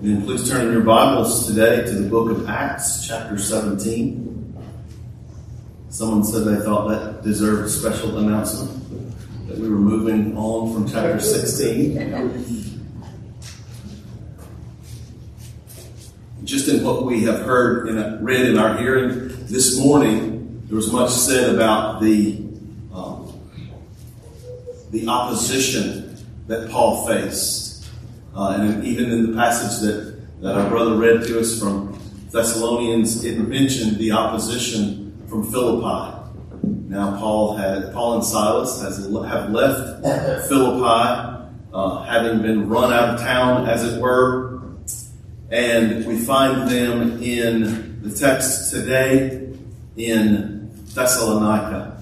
And please turn in your Bibles today to the book of Acts, chapter 17. Someone said they thought that deserved a special announcement that we were moving on from chapter 16. Just in what we have heard and read in our hearing this morning, there was much said about the um, the opposition that Paul faced. Uh, and even in the passage that, that our brother read to us from Thessalonians, it mentioned the opposition from Philippi. Now, Paul had Paul and Silas has have left Philippi, uh, having been run out of town, as it were, and we find them in the text today in Thessalonica.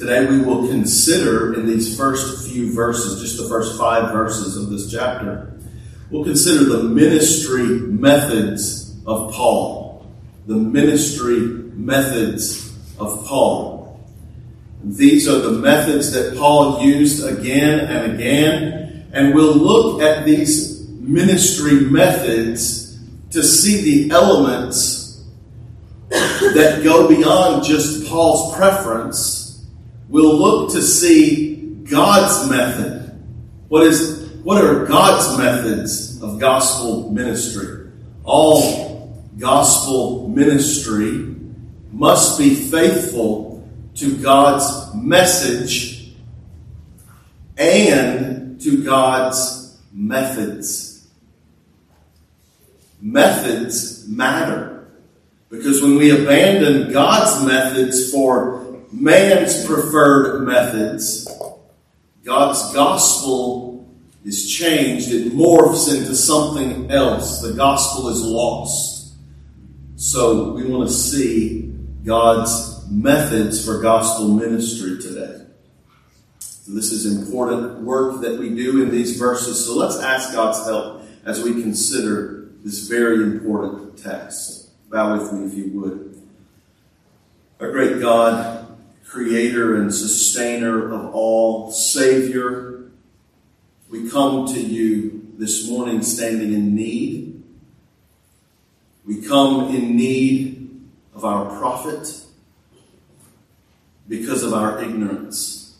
Today we will consider in these first few verses, just the first five verses of this chapter, we'll consider the ministry methods of Paul. The ministry methods of Paul. These are the methods that Paul used again and again, and we'll look at these ministry methods to see the elements that go beyond just Paul's preference we'll look to see God's method. What is what are God's methods of gospel ministry? All gospel ministry must be faithful to God's message and to God's methods. Methods matter because when we abandon God's methods for man's preferred methods, God's gospel is changed. It morphs into something else. The gospel is lost. So we want to see God's methods for gospel ministry today. So this is important work that we do in these verses. So let's ask God's help as we consider this very important text. Bow with me if you would. Our great God, creator and sustainer of all, Savior, we come to you this morning standing in need. We come in need of our prophet because of our ignorance.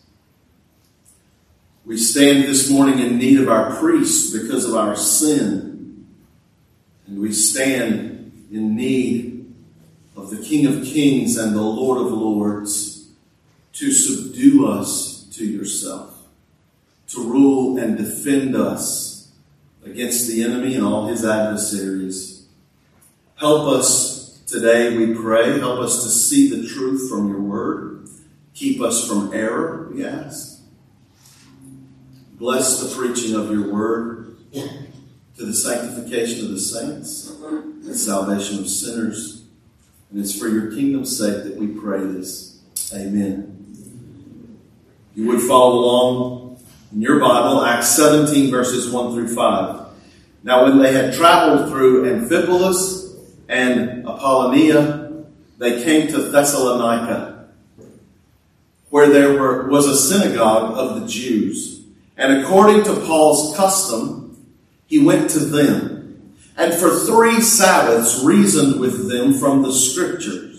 We stand this morning in need of our priest because of our sin. And we stand in need of the King of Kings and the Lord of Lords to subdue us to yourself, to rule and defend us against the enemy and all his adversaries. Help us today, we pray. Help us to see the truth from your word. Keep us from error, we ask. Bless the preaching of your word to the sanctification of the saints and salvation of sinners. And it's for your kingdom's sake that we pray this. Amen you would follow along in your Bible, Acts 17, verses 1 through 5. Now, when they had traveled through Amphipolis and Apollonia, they came to Thessalonica, where there were, was a synagogue of the Jews. And according to Paul's custom, he went to them, and for three Sabbaths reasoned with them from the Scriptures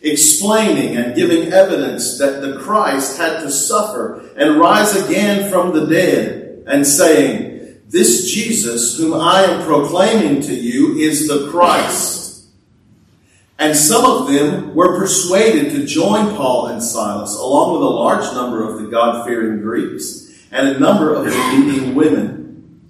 explaining and giving evidence that the Christ had to suffer and rise again from the dead, and saying, This Jesus, whom I am proclaiming to you, is the Christ. And some of them were persuaded to join Paul and Silas, along with a large number of the God fearing Greeks and a number of the leading women.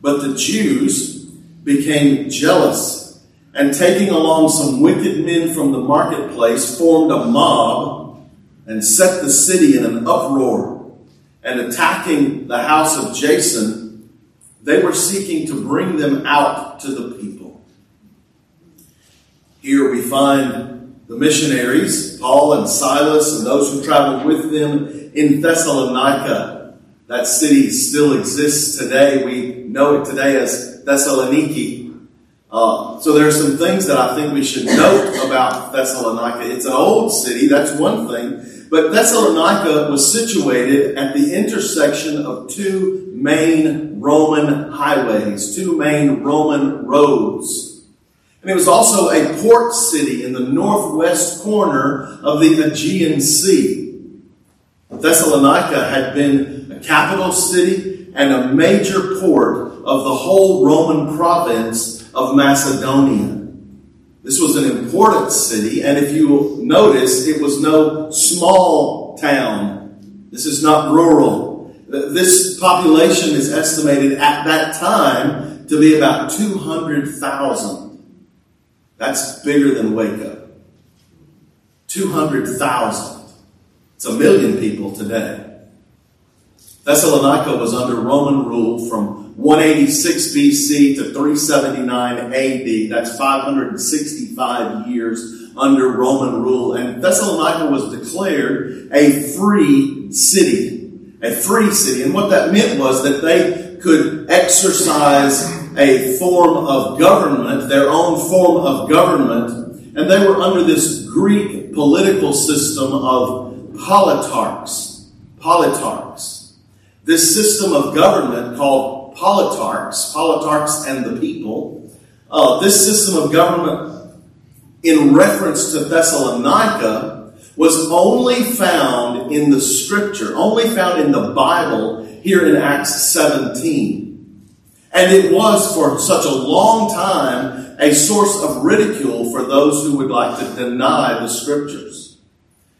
But the Jews became jealous and taking along some wicked men from the marketplace, formed a mob and set the city in an uproar. And attacking the house of Jason, they were seeking to bring them out to the people. Here we find the missionaries, Paul and Silas, and those who traveled with them in Thessalonica. That city still exists today. We know it today as Thessaloniki. Uh, so there are some things that I think we should note about Thessalonica. It's an old city, that's one thing, But Thessalonica was situated at the intersection of two main Roman highways, two main Roman roads. And it was also a port city in the northwest corner of the Aegean Sea. Thessalonica had been a capital city and a major port of the whole Roman province of Macedonia. This was an important city, and if you notice, it was no small town. This is not rural. This population is estimated at that time to be about 200,000. That's bigger than Waco. 200,000. It's a million people today. Thessalonica was under Roman rule from 186 BC to 379 AD. That's 565 years under Roman rule. And Thessalonica was declared a free city. A free city. And what that meant was that they could exercise a form of government, their own form of government, and they were under this Greek political system of politarchs. Politarchs. This system of government called politarchs, politarchs and the people, uh, this system of government in reference to Thessalonica was only found in the scripture, only found in the Bible here in Acts 17. And it was for such a long time a source of ridicule for those who would like to deny the scriptures.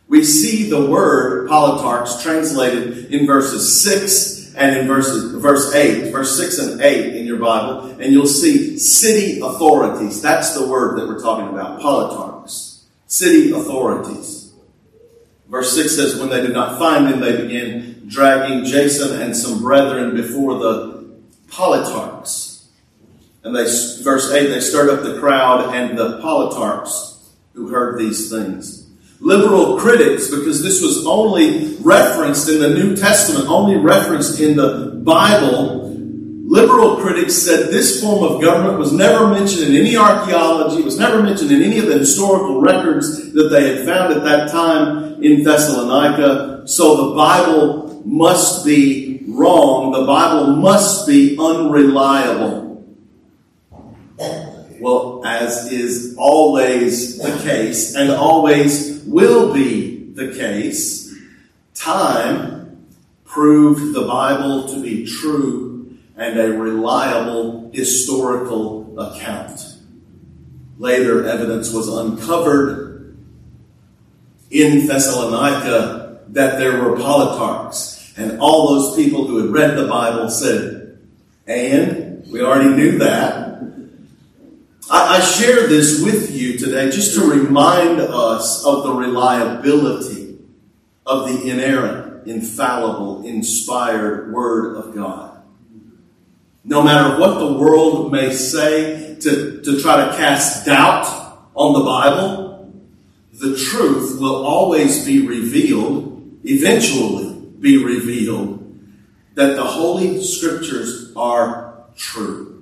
We see the word politarchs translated in verses 6 and in verses, verse 8, verse 6 and 8 in your Bible, and you'll see city authorities. That's the word that we're talking about, politarchs. City authorities. Verse 6 says, When they did not find him, they began dragging Jason and some brethren before the politarchs. And they, verse 8, they stirred up the crowd and the politarchs who heard these things liberal critics, because this was only referenced in the New Testament, only referenced in the Bible, liberal critics said this form of government was never mentioned in any archaeology, was never mentioned in any of the historical records that they had found at that time in Thessalonica. So the Bible must be wrong. The Bible must be unreliable. Well, as is always the case and always will be the case, time proved the Bible to be true and a reliable historical account. Later evidence was uncovered in Thessalonica that there were politarchs, and all those people who had read the Bible said, and we already knew that. I, I share this with you today just to remind us of the reliability of the inerrant, infallible, inspired Word of God. No matter what the world may say to, to try to cast doubt on the Bible, the truth will always be revealed, eventually be revealed, that the Holy Scriptures are true.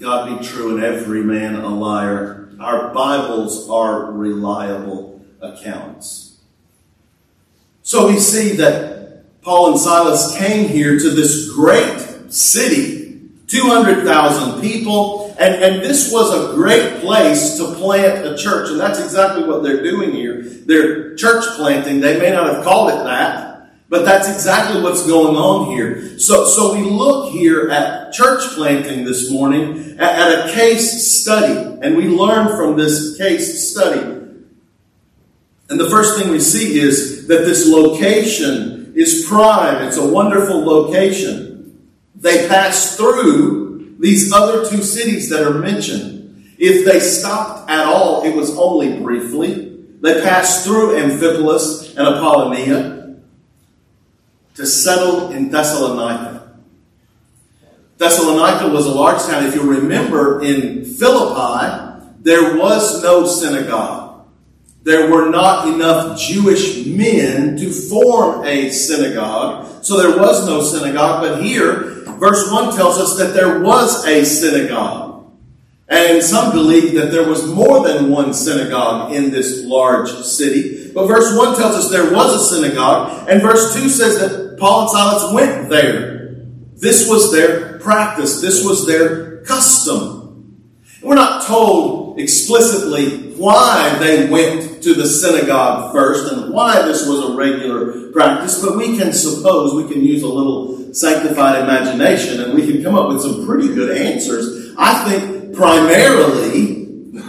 God be true and every man a liar. Our Bibles are reliable accounts. So we see that Paul and Silas came here to this great city, 200,000 people, and, and this was a great place to plant a church. And that's exactly what they're doing here. They're church planting. They may not have called it that, but that's exactly what's going on here. So, so we look here at church planting this morning at, at a case study, and we learn from this case study. And the first thing we see is that this location is prime. It's a wonderful location. They pass through these other two cities that are mentioned. If they stopped at all, it was only briefly. They passed through Amphipolis and Apollonia to settle in Thessalonica. Thessalonica was a large town. If you remember, in Philippi, there was no synagogue. There were not enough Jewish men to form a synagogue, so there was no synagogue. But here, verse 1 tells us that there was a synagogue. And some believe that there was more than one synagogue in this large city. But verse 1 tells us there was a synagogue, and verse 2 says that Paul and Silas went there. This was their practice, this was their custom. We're not told explicitly why they went to the synagogue first and why this was a regular practice, but we can suppose, we can use a little sanctified imagination, and we can come up with some pretty good answers. I think primarily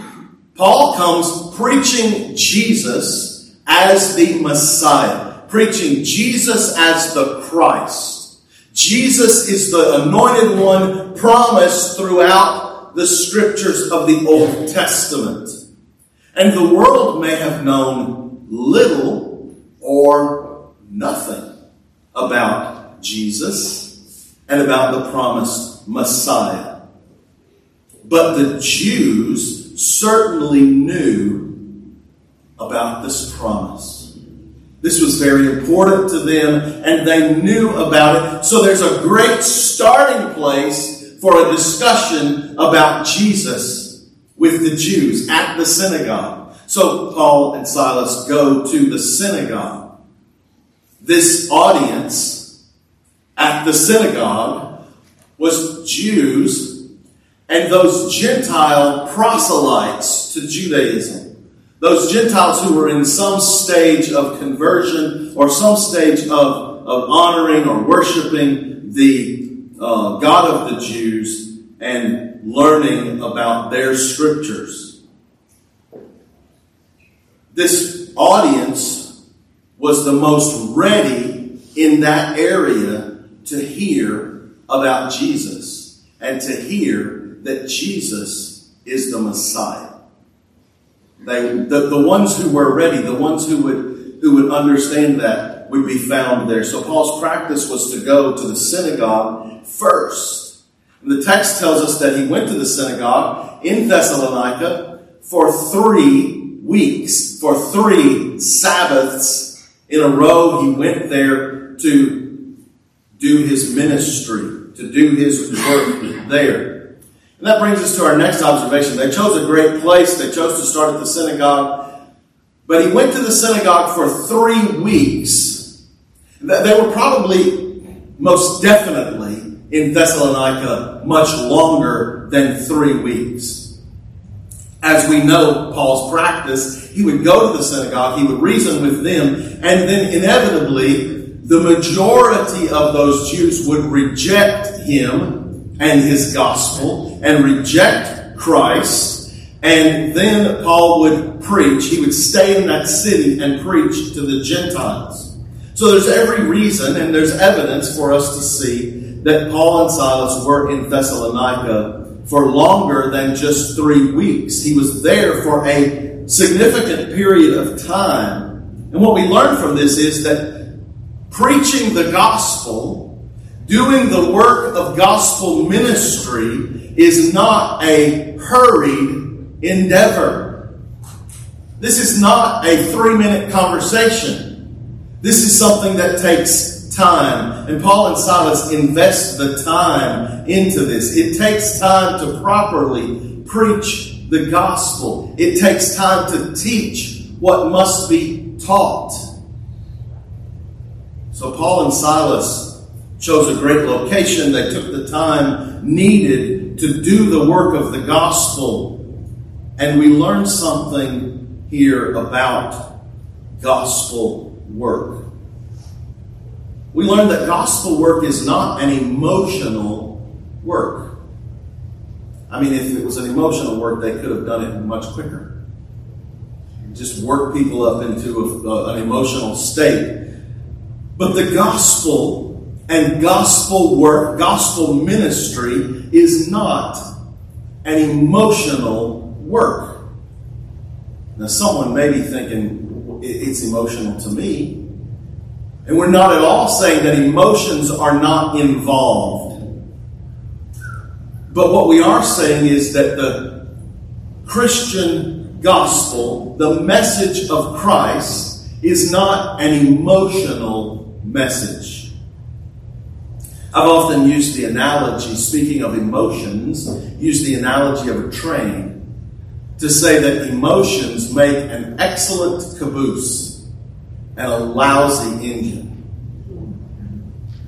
Paul comes preaching Jesus as the Messiah, preaching Jesus as the Christ. Jesus is the anointed one promised throughout the scriptures of the Old Testament. And the world may have known little or nothing about Jesus and about the promised Messiah. But the Jews certainly knew about this promise. This was very important to them, and they knew about it. So there's a great starting place for a discussion about Jesus with the Jews at the synagogue. So Paul and Silas go to the synagogue. This audience at the synagogue was Jews and those Gentile proselytes to Judaism. Those Gentiles who were in some stage of conversion or some stage of, of honoring or worshiping the uh, God of the Jews and learning about their scriptures. This audience was the most ready in that area to hear about Jesus and to hear that Jesus is the Messiah. They, the, the ones who were ready, the ones who would, who would understand that would be found there. So Paul's practice was to go to the synagogue first. And the text tells us that he went to the synagogue in Thessalonica for three weeks, for three Sabbaths in a row. He went there to do his ministry, to do his work there. And that brings us to our next observation. They chose a great place. They chose to start at the synagogue. But he went to the synagogue for three weeks. They were probably, most definitely, in Thessalonica much longer than three weeks. As we know Paul's practice, he would go to the synagogue, he would reason with them, and then inevitably, the majority of those Jews would reject him and his gospel and reject Christ. And then Paul would preach. He would stay in that city and preach to the Gentiles. So there's every reason and there's evidence for us to see that Paul and Silas were in Thessalonica for longer than just three weeks. He was there for a significant period of time. And what we learn from this is that preaching the gospel Doing the work of gospel ministry is not a hurried endeavor. This is not a three minute conversation. This is something that takes time. And Paul and Silas invest the time into this. It takes time to properly preach the gospel, it takes time to teach what must be taught. So Paul and Silas chose a great location. They took the time needed to do the work of the gospel. And we learned something here about gospel work. We learned that gospel work is not an emotional work. I mean, if it was an emotional work, they could have done it much quicker. Just work people up into a, an emotional state. But the gospel and gospel work, gospel ministry is not an emotional work. Now, someone may be thinking it's emotional to me. And we're not at all saying that emotions are not involved. But what we are saying is that the Christian gospel, the message of Christ, is not an emotional message. I've often used the analogy, speaking of emotions, used the analogy of a train to say that emotions make an excellent caboose. and a lousy engine.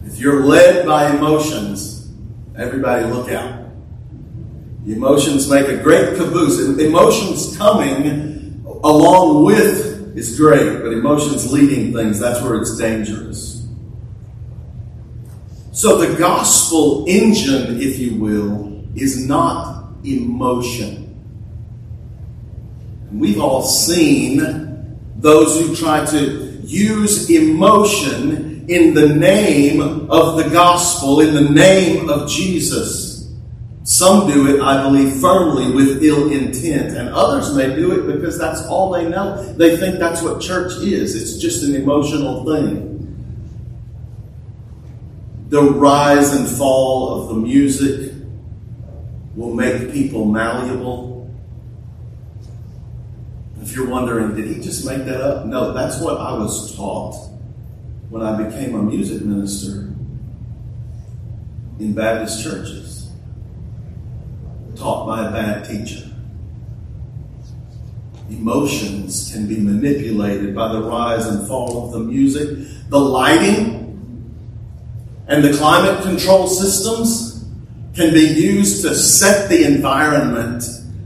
If you're led by emotions, everybody look out. Emotions make a great caboose. Emotions coming along with is great, but emotions leading things, that's where it's dangerous. So the gospel engine, if you will, is not emotion. We've all seen those who try to use emotion in the name of the gospel, in the name of Jesus. Some do it, I believe, firmly with ill intent, and others may do it because that's all they know. They think that's what church is, it's just an emotional thing. The rise and fall of the music will make people malleable if you're wondering, did he just make that up? No, that's what I was taught when I became a music minister in Baptist churches, taught by a bad teacher. Emotions can be manipulated by the rise and fall of the music, the lighting, and the climate control systems can be used to set the environment,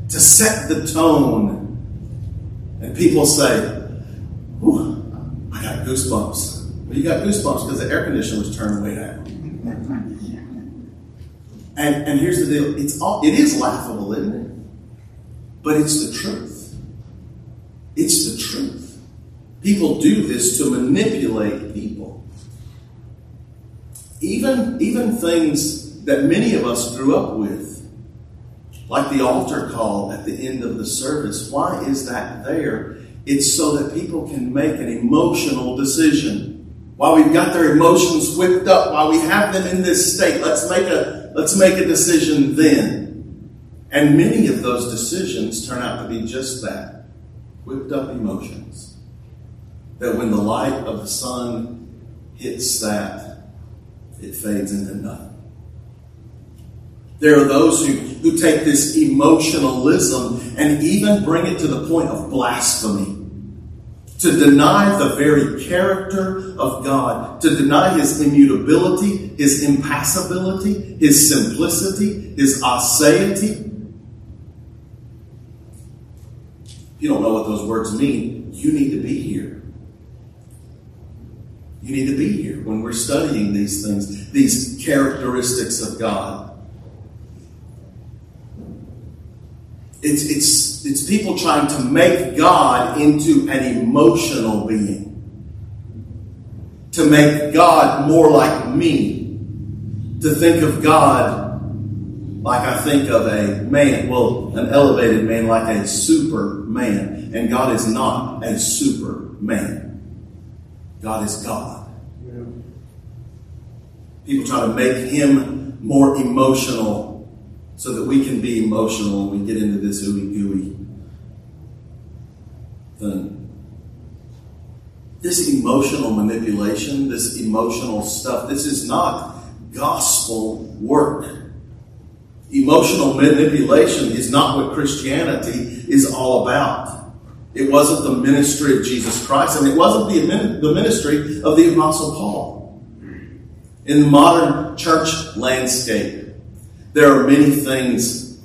to set the tone and people say, I got goosebumps. Well, you got goosebumps because the air conditioner was turned way down. And, and here's the deal it's all, it is laughable, isn't it? But it's the truth. It's the truth. People do this to manipulate people. Even, even things that many of us grew up with like the altar call at the end of the service. Why is that there? It's so that people can make an emotional decision. While we've got their emotions whipped up, while we have them in this state, let's make a let's make a decision then. And many of those decisions turn out to be just that whipped up emotions. That when the light of the sun hits that, it fades into nothing. There are those who, who take this emotionalism and even bring it to the point of blasphemy. To deny the very character of God, to deny His immutability, His impassibility, His simplicity, His aseity. If you don't know what those words mean, you need to be here. You need to be here when we're studying these things, these characteristics of God. It's, it's, it's people trying to make God into an emotional being. To make God more like me. To think of God like I think of a man, well, an elevated man like a superman. And God is not a superman. God is God. People try to make him more emotional so that we can be emotional when we get into this ooey gooey thing. This emotional manipulation, this emotional stuff, this is not gospel work. Emotional manipulation is not what Christianity is all about. It wasn't the ministry of Jesus Christ, and it wasn't the, the ministry of the Apostle Paul. In the modern church landscape, there are many things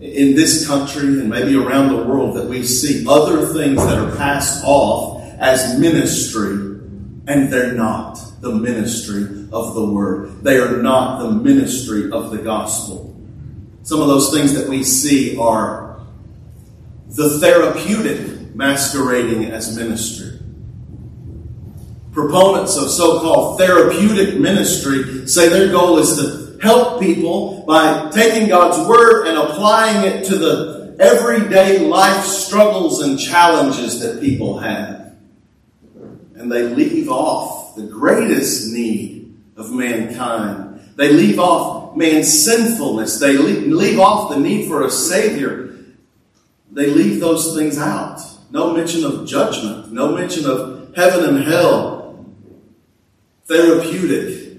in this country and maybe around the world that we see other things that are passed off as ministry, and they're not the ministry of the Word. They are not the ministry of the gospel. Some of those things that we see are the therapeutic masquerading as ministry. Proponents of so called therapeutic ministry say their goal is to help people by taking God's Word and applying it to the everyday life struggles and challenges that people have. And they leave off the greatest need of mankind. They leave off man's sinfulness. They leave off the need for a Savior. They leave those things out. No mention of judgment, no mention of heaven and hell. Therapeutic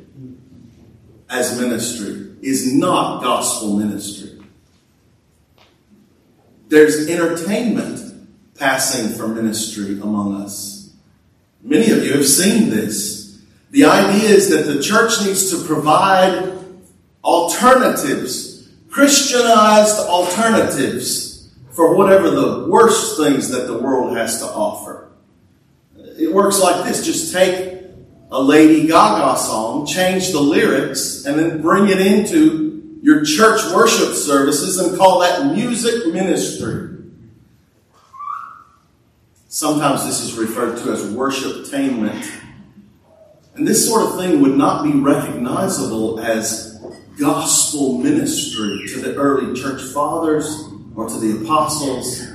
as ministry is not gospel ministry. There's entertainment passing for ministry among us. Many of you have seen this. The idea is that the church needs to provide alternatives, Christianized alternatives for whatever the worst things that the world has to offer. It works like this just take a Lady Gaga song, change the lyrics, and then bring it into your church worship services and call that music ministry. Sometimes this is referred to as worshiptainment. And this sort of thing would not be recognizable as gospel ministry to the early church fathers or to the apostles.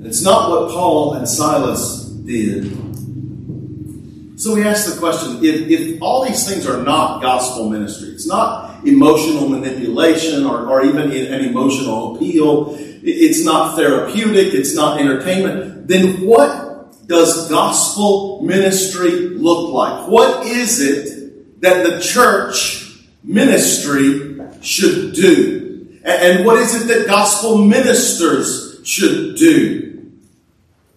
It's not what Paul and Silas did. So we ask the question if, if all these things are not gospel ministry, it's not emotional manipulation or, or even an emotional appeal, it's not therapeutic, it's not entertainment, then what does gospel ministry look like? What is it that the church ministry should do? And what is it that gospel ministers should do?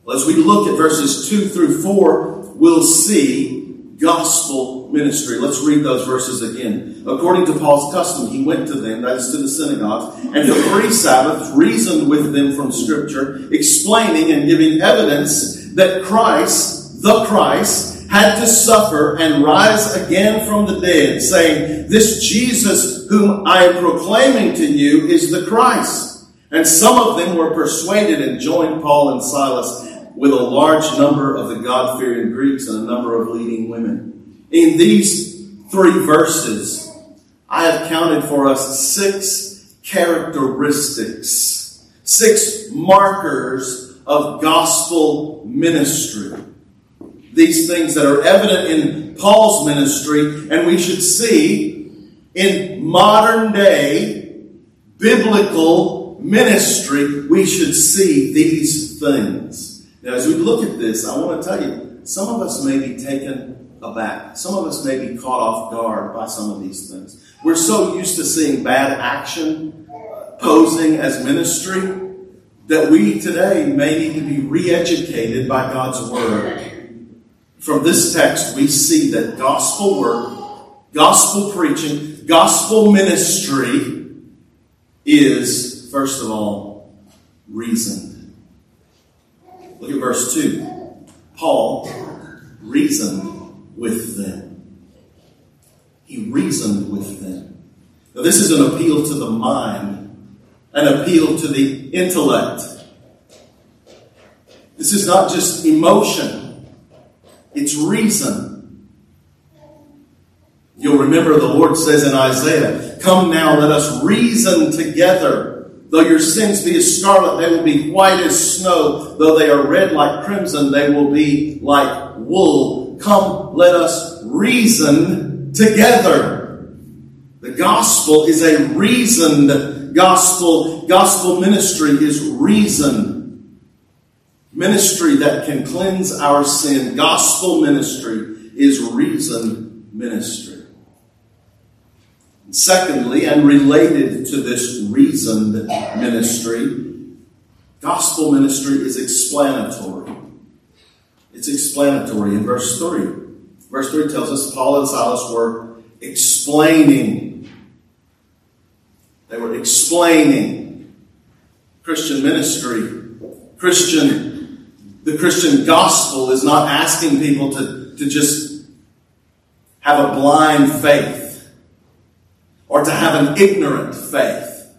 Well, as we look at verses 2 through 4, we'll see gospel ministry. Let's read those verses again. According to Paul's custom, he went to them, that is to the synagogues, and for three Sabbaths reasoned with them from Scripture, explaining and giving evidence that Christ, the Christ, had to suffer and rise again from the dead, saying, This Jesus whom I am proclaiming to you is the Christ. And some of them were persuaded and joined Paul and Silas with a large number of the God fearing Greeks and a number of leading women. In these three verses, I have counted for us six characteristics, six markers of gospel ministry. These things that are evident in Paul's ministry, and we should see in modern day biblical ministry, we should see these things. Now, as we look at this, I want to tell you, some of us may be taken aback. Some of us may be caught off guard by some of these things. We're so used to seeing bad action posing as ministry that we today may need to be re educated by God's Word. From this text, we see that gospel work, gospel preaching, gospel ministry is, first of all, reason. Look at verse 2. Paul reasoned with them. He reasoned with them. Now, this is an appeal to the mind, an appeal to the intellect. This is not just emotion, it's reason. You'll remember the Lord says in Isaiah, Come now, let us reason together. Though your sins be as scarlet, they will be white as snow. Though they are red like crimson, they will be like wool. Come, let us reason together. The gospel is a reasoned gospel. Gospel ministry is reason. Ministry that can cleanse our sin. Gospel ministry is reason ministry. Secondly, and related to this reasoned ministry, gospel ministry is explanatory. It's explanatory in verse 3. Verse 3 tells us Paul and Silas were explaining. They were explaining Christian ministry. Christian, the Christian gospel is not asking people to, to just have a blind faith or to have an ignorant faith.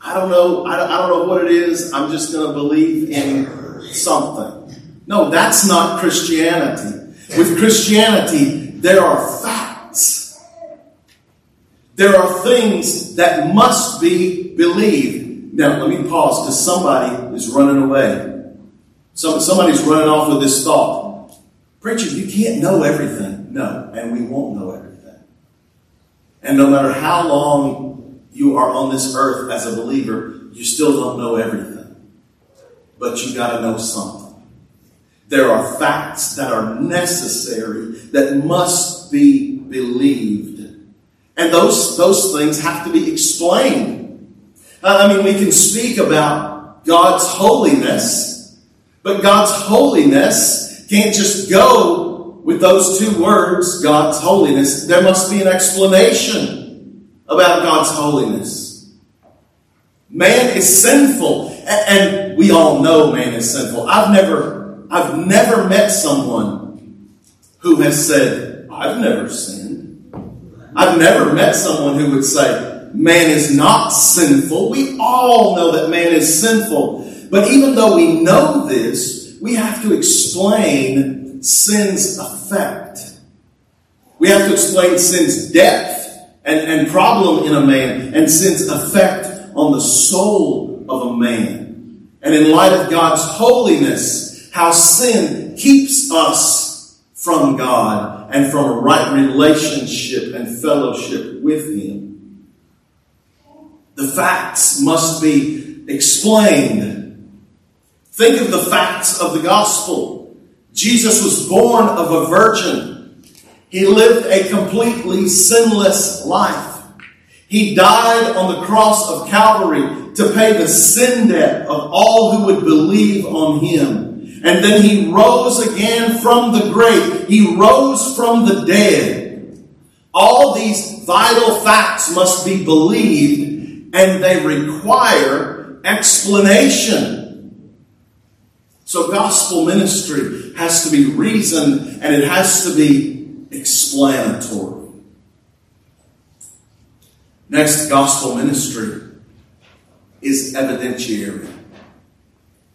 I don't know. I don't, know what it is. I'm just going to believe in something. No, that's not Christianity. With Christianity, there are facts. There are things that must be believed. Now, let me pause because somebody is running away. Some, somebody's running off with this thought. Preacher, you can't know everything. No, and we won't know everything. And no matter how long you are on this earth as a believer, you still don't know everything. But you got to know something. There are facts that are necessary that must be believed. And those, those things have to be explained. Uh, I mean, we can speak about God's holiness, but God's holiness can't just go with those two words, God's holiness, there must be an explanation about God's holiness. Man is sinful, and we all know man is sinful. I've never, I've never met someone who has said, I've never sinned. I've never met someone who would say, man is not sinful. We all know that man is sinful. But even though we know this, we have to explain sin's effect. We have to explain sin's depth and, and problem in a man and sin's effect on the soul of a man. And in light of God's holiness, how sin keeps us from God and from a right relationship and fellowship with Him. The facts must be explained. Think of the facts of the gospel. Jesus was born of a virgin. He lived a completely sinless life. He died on the cross of Calvary to pay the sin debt of all who would believe on him. And then he rose again from the grave. He rose from the dead. All these vital facts must be believed and they require explanation. So gospel ministry has to be reasoned and it has to be explanatory. Next, gospel ministry is evidentiary.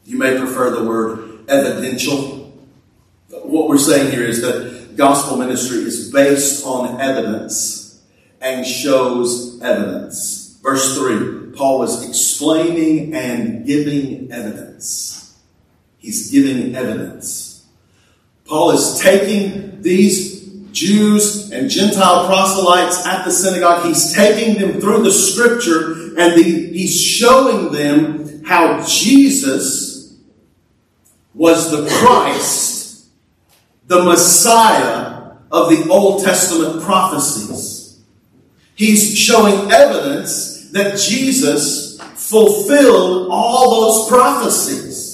You may prefer the word evidential. What we're saying here is that gospel ministry is based on evidence and shows evidence. Verse 3, Paul was explaining and giving evidence. He's giving evidence. Paul is taking these Jews and Gentile proselytes at the synagogue, he's taking them through the scripture and the, he's showing them how Jesus was the Christ, the Messiah of the Old Testament prophecies. He's showing evidence that Jesus fulfilled all those prophecies.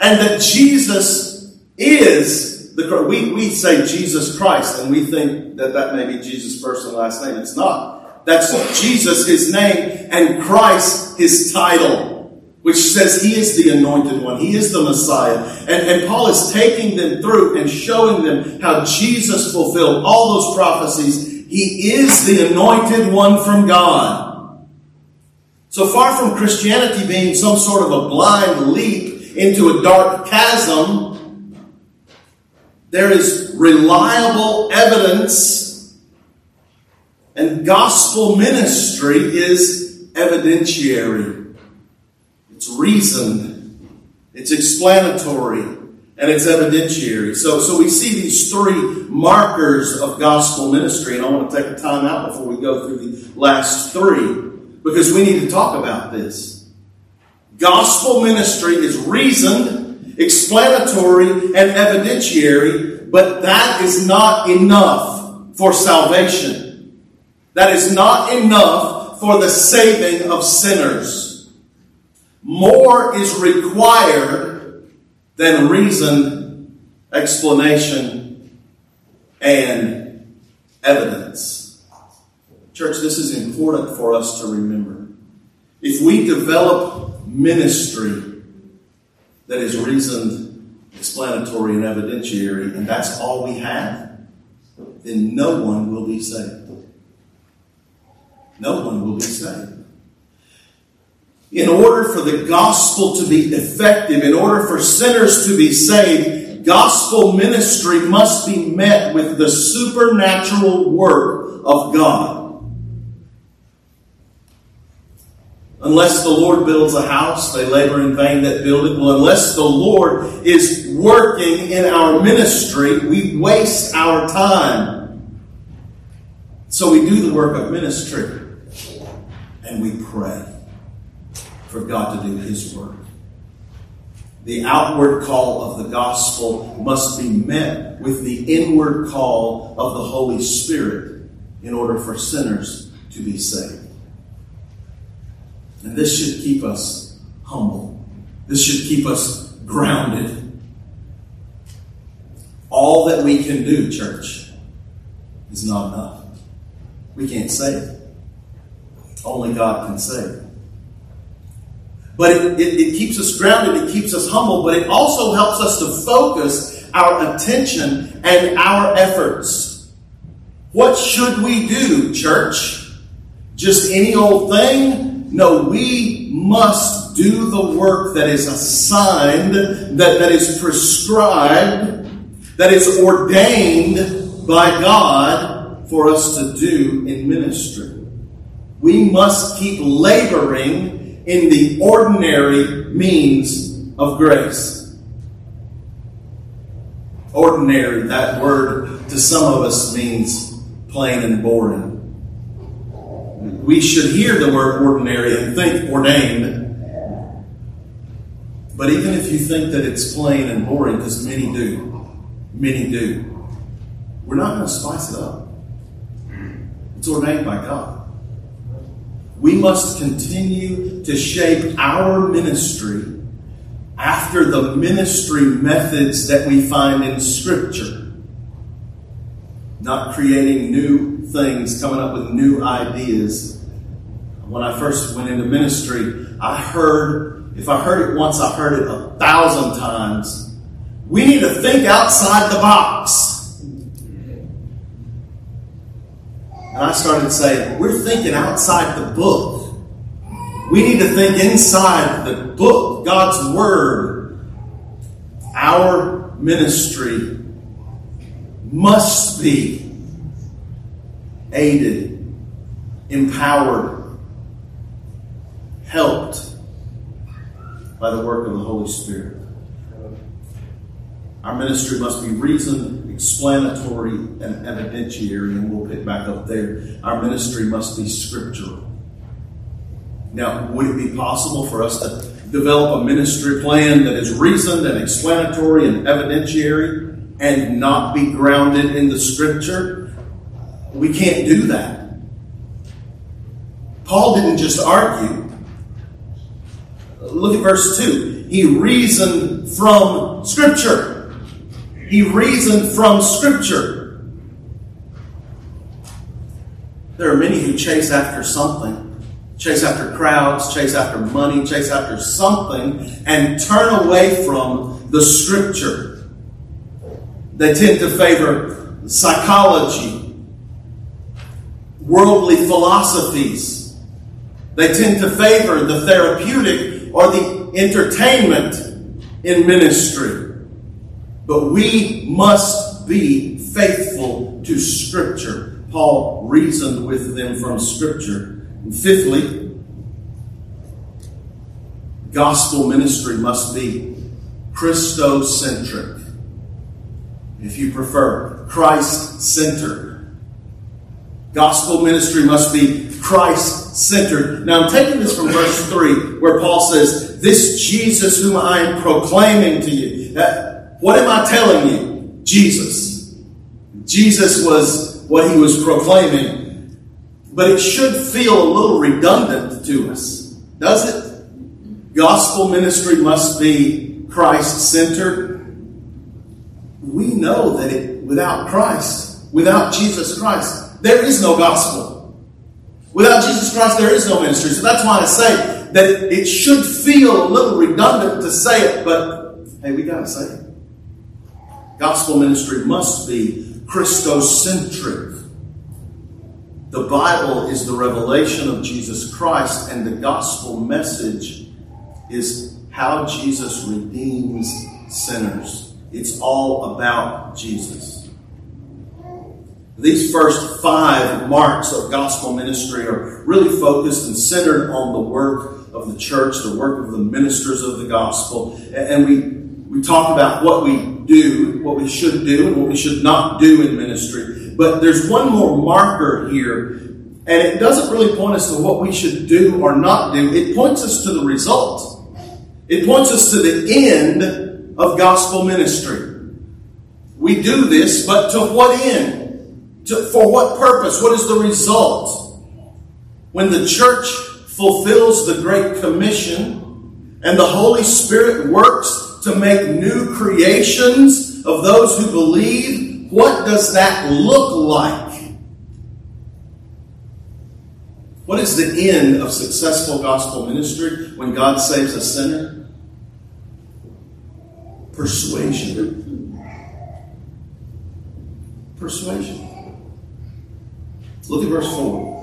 And that Jesus is the we, we say Jesus Christ, and we think that that may be Jesus' first and last name. It's not. That's Jesus, his name, and Christ, his title, which says he is the anointed one. He is the Messiah. And, and Paul is taking them through and showing them how Jesus fulfilled all those prophecies. He is the anointed one from God. So far from Christianity being some sort of a blind leap into a dark chasm, there is reliable evidence, and gospel ministry is evidentiary. It's reasoned, it's explanatory, and it's evidentiary. So, so we see these three markers of gospel ministry, and I want to take a time out before we go through the last three, because we need to talk about this. Gospel ministry is reasoned, explanatory, and evidentiary, but that is not enough for salvation. That is not enough for the saving of sinners. More is required than reason, explanation, and evidence. Church, this is important for us to remember. If we develop ministry that is reasoned, explanatory, and evidentiary, and that's all we have, then no one will be saved. No one will be saved. In order for the gospel to be effective, in order for sinners to be saved, gospel ministry must be met with the supernatural work of God. Unless the Lord builds a house, they labor in vain that build it. Well, unless the Lord is working in our ministry, we waste our time. So we do the work of ministry and we pray for God to do His work. The outward call of the gospel must be met with the inward call of the Holy Spirit in order for sinners to be saved. And this should keep us humble. This should keep us grounded. All that we can do, church, is not enough. We can't save. Only God can save. But it, it, it, keeps us grounded, it keeps us humble, but it also helps us to focus our attention and our efforts. What should we do, church? Just any old thing? No, we must do the work that is assigned, that, that is prescribed, that is ordained by God for us to do in ministry. We must keep laboring in the ordinary means of grace. Ordinary, that word to some of us means plain and boring. We should hear the word ordinary and think ordained. But even if you think that it's plain and boring, because many do, many do, we're not going to spice it up. It's ordained by God. We must continue to shape our ministry after the ministry methods that we find in Scripture. Not creating new things, coming up with new ideas. When I first went into ministry, I heard, if I heard it once, I heard it a thousand times. We need to think outside the box. And I started saying, we're thinking outside the book. We need to think inside the book, God's Word. Our ministry must be aided, empowered, helped by the work of the Holy Spirit. Our ministry must be reasoned, explanatory, and evidentiary, and we'll pick back up there. Our ministry must be scriptural. Now, would it be possible for us to develop a ministry plan that is reasoned and explanatory and evidentiary and not be grounded in the scripture? We can't do that. Paul didn't just argue. Look at verse 2. He reasoned from scripture. He reasoned from Scripture. There are many who chase after something, chase after crowds, chase after money, chase after something, and turn away from the Scripture. They tend to favor psychology, worldly philosophies. They tend to favor the therapeutic or the entertainment in ministry. But we must be faithful to Scripture. Paul reasoned with them from Scripture. And fifthly, gospel ministry must be Christocentric. If you prefer, Christ centered. Gospel ministry must be Christ centered. Now I'm taking this from verse 3 where Paul says, This Jesus whom I am proclaiming to you. What am I telling you? Jesus. Jesus was what he was proclaiming. But it should feel a little redundant to us, does it? Gospel ministry must be Christ centered. We know that it, without Christ, without Jesus Christ, there is no gospel. Without Jesus Christ, there is no ministry. So that's why I say that it should feel a little redundant to say it, but hey, we got to say it. Gospel ministry must be Christocentric. The Bible is the revelation of Jesus Christ, and the gospel message is how Jesus redeems sinners. It's all about Jesus. These first five marks of gospel ministry are really focused and centered on the work of the church, the work of the ministers of the gospel. And we, we talk about what we do, what we should do, and what we should not do in ministry. But there's one more marker here, and it doesn't really point us to what we should do or not do. It points us to the result. It points us to the end of gospel ministry. We do this, but to what end? To, for what purpose? What is the result? When the church fulfills the Great Commission and the Holy Spirit works to make new creations of those who believe, what does that look like? What is the end of successful gospel ministry when God saves a sinner? Persuasion. Persuasion. Look at verse 4.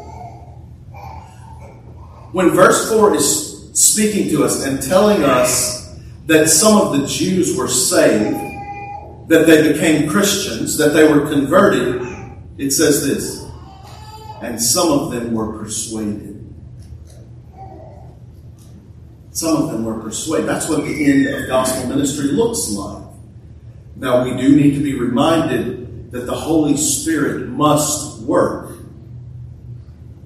When verse 4 is speaking to us and telling us that some of the Jews were saved, that they became Christians, that they were converted, it says this, and some of them were persuaded. Some of them were persuaded. That's what the end of gospel ministry looks like. Now, we do need to be reminded that the Holy Spirit must work.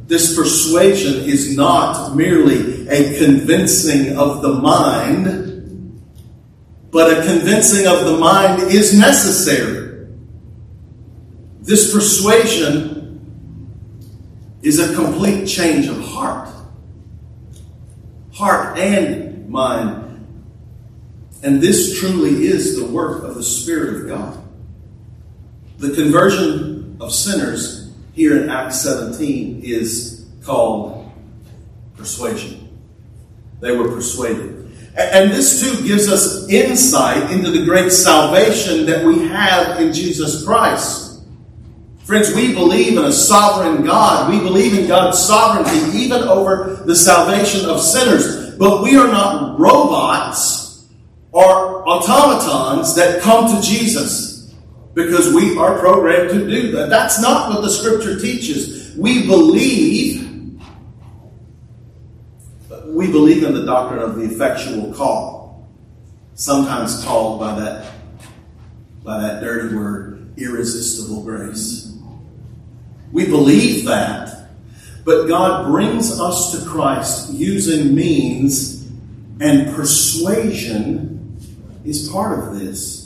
This persuasion is not merely a convincing of the mind, but a convincing of the mind is necessary. This persuasion is a complete change of heart, heart and mind. And this truly is the work of the Spirit of God. The conversion of sinners here in Acts 17 is called persuasion. They were persuaded. And this too gives us insight into the great salvation that we have in Jesus Christ. Friends, we believe in a sovereign God. We believe in God's sovereignty even over the salvation of sinners. But we are not robots or automatons that come to Jesus because we are programmed to do that. That's not what the scripture teaches. We believe we believe in the doctrine of the effectual call, sometimes called by that by that dirty word irresistible grace. We believe that, but God brings us to Christ using means and persuasion is part of this.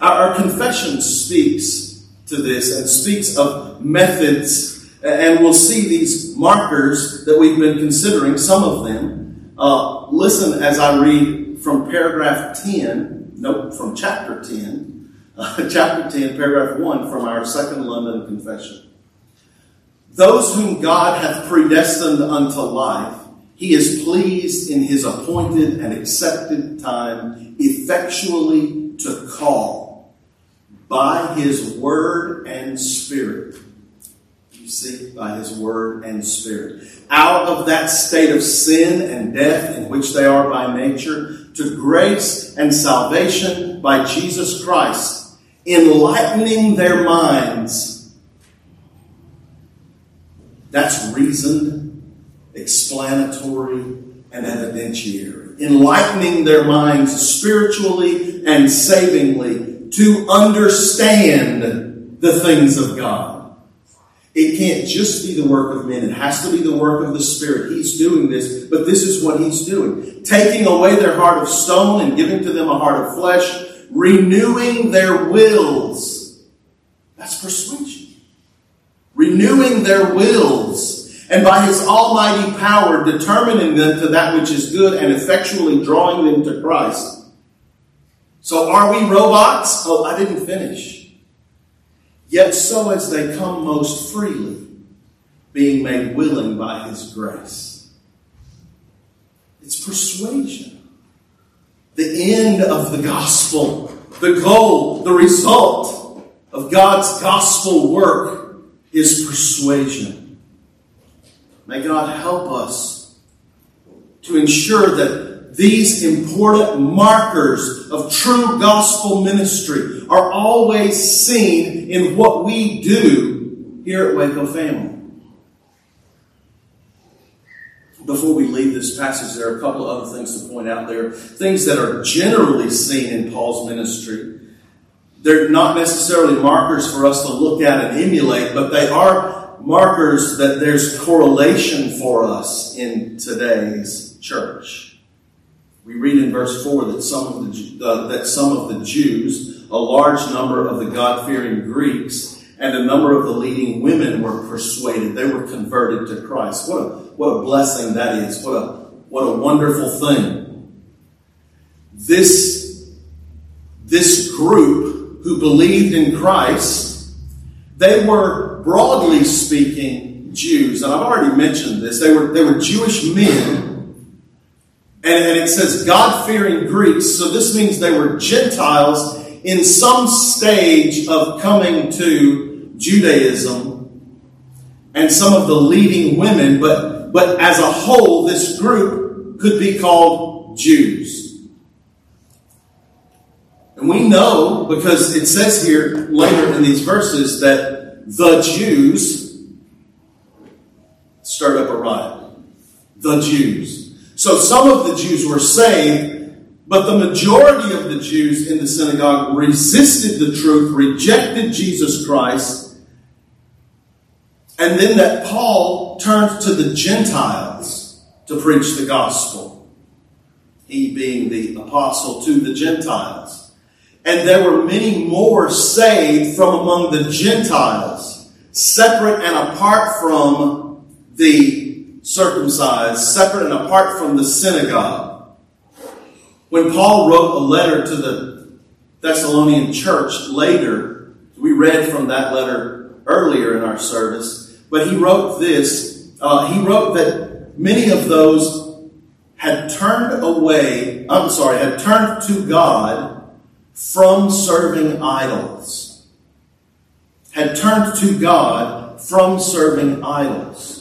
Our, confession speaks to this and speaks of methods, and we'll see these markers that we've been considering, some of them. Uh, listen as I read from paragraph 10, nope, from chapter 10, uh, chapter 10, paragraph 1 from our Second London Confession. Those whom God hath predestined unto life, he is pleased in his appointed and accepted time effectually to call by his word and spirit. You see, by his word and spirit. Out of that state of sin and death in which they are by nature, to grace and salvation by Jesus Christ, enlightening their minds. That's reasoned, explanatory, and evidentiary. Enlightening their minds spiritually and savingly to understand the things of God. It can't just be the work of men. It has to be the work of the Spirit. He's doing this, but this is what He's doing. Taking away their heart of stone and giving to them a heart of flesh, renewing their wills. That's persuasion. Renewing their wills. And by His almighty power, determining them to that which is good and effectually drawing them to Christ. So are we robots? Oh, I didn't finish. Yet so as they come most freely, being made willing by his grace. It's persuasion. The end of the gospel, the goal, the result of God's gospel work is persuasion. May God help us to ensure that these important markers of true gospel ministry are always seen in what we do here at Waco Family. Before we leave this passage, there are a couple of other things to point out there. Things that are generally seen in Paul's ministry. They're not necessarily markers for us to look at and emulate, but they are markers that there's correlation for us in today's church. We read in verse 4 that some of the, uh, that some of the Jews, a large number of the God fearing Greeks, and a number of the leading women were persuaded. They were converted to Christ. What a, what a blessing that is. What a, what a wonderful thing. This, this group who believed in Christ, they were broadly speaking Jews. And I've already mentioned this. They were, they were Jewish men. And, and it says God fearing Greeks. So this means they were Gentiles in some stage of coming to Judaism and some of the leading women, but, but as a whole, this group could be called Jews. And we know, because it says here later in these verses, that the Jews stirred up a riot. The Jews. So some of the Jews were saved, but the majority of the Jews in the synagogue resisted the truth, rejected Jesus Christ, and then that Paul turned to the Gentiles to preach the gospel. He being the apostle to the Gentiles. And there were many more saved from among the Gentiles, separate and apart from the circumcised, separate and apart from the synagogue. When Paul wrote a letter to the Thessalonian church later, we read from that letter earlier in our service, but he wrote this. Uh, he wrote that many of those had turned away, I'm sorry, had turned to God from serving idols. Had turned to God from serving idols.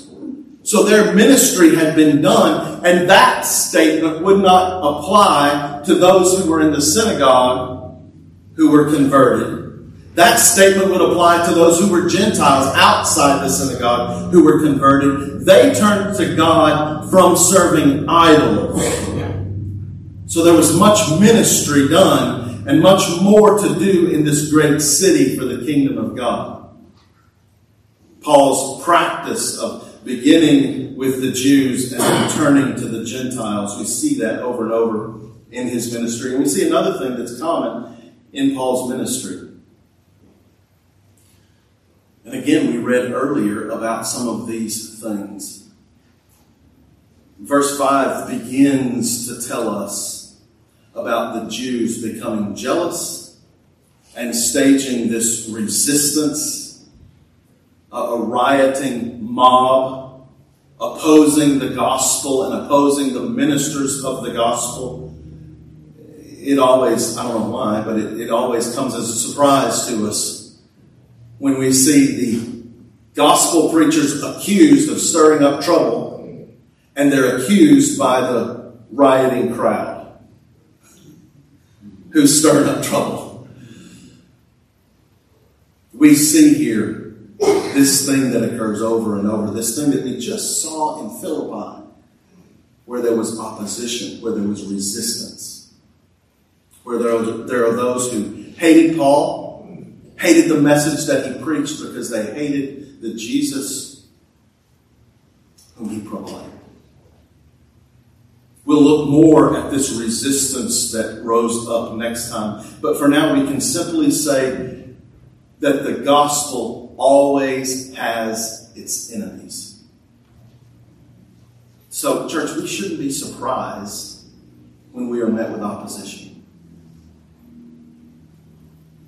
So their ministry had been done, and that statement would not apply to those who were in the synagogue who were converted that statement would apply to those who were Gentiles outside the synagogue who were converted. They turned to God from serving idols. So there was much ministry done and much more to do in this great city for the kingdom of God. Paul's practice of beginning with the Jews and turning to the Gentiles, we see that over and over in his ministry. And we see another thing that's common in Paul's ministry. And again, we read earlier about some of these things. Verse 5 begins to tell us about the Jews becoming jealous and staging this resistance, a rioting mob opposing the gospel and opposing the ministers of the gospel. It always, I don't know why, but it, it always comes as a surprise to us when we see the gospel preachers accused of stirring up trouble, and they're accused by the rioting crowd who stirred up trouble. We see here this thing that occurs over and over, this thing that we just saw in Philippi, where there was opposition, where there was resistance, where there are, there are those who hated Paul hated the message that he preached because they hated the Jesus whom he proclaimed. We'll look more at this resistance that rose up next time. But for now, we can simply say that the gospel always has its enemies. So, church, we shouldn't be surprised when we are met with opposition.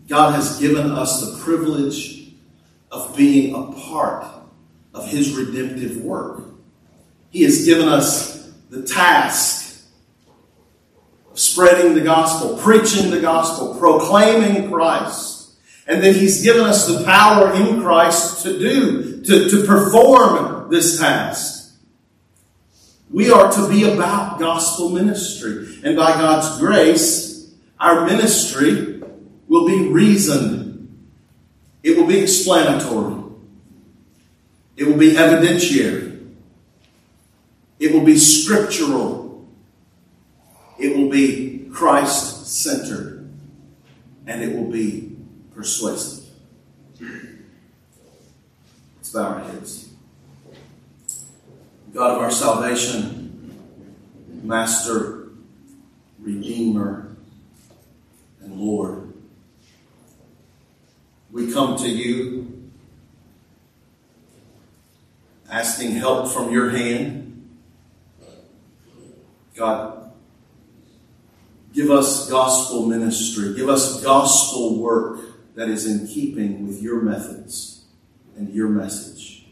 God has given us the privilege of being a part of His redemptive work. He has given us the task of spreading the gospel, preaching the gospel, proclaiming Christ. And that He's given us the power in Christ to do, to, to perform this task. We are to be about gospel ministry. And by God's grace, our ministry will be reasoned. It will be explanatory. It will be evidentiary. It will be scriptural. It will be Christ centered. And it will be persuasive. Let's bow our heads. God of our salvation, Master, Redeemer, and Lord we come to you asking help from your hand. God, Give us gospel ministry. Give us gospel work that is in keeping with your methods and your message.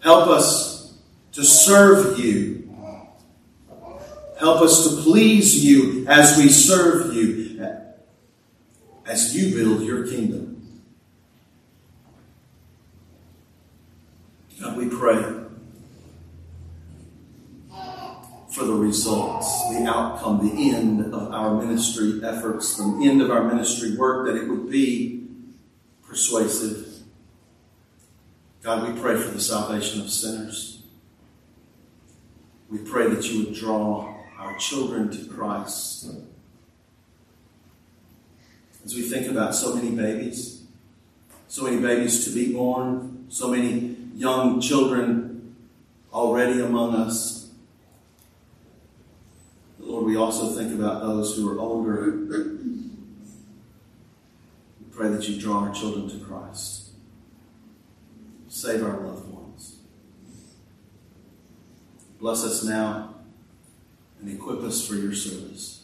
Help us to serve you. Help us to please you as we serve you, as you build your kingdom. God, we pray for the results, the outcome, the end of our ministry efforts, the end of our ministry work, that it would be persuasive. God, we pray for the salvation of sinners. We pray that you would draw our children to Christ. As we think about so many babies, so many babies to be born, so many young children already among us. We also think about those who are older. We pray that you draw our children to Christ. Save our loved ones. Bless us now and equip us for your service.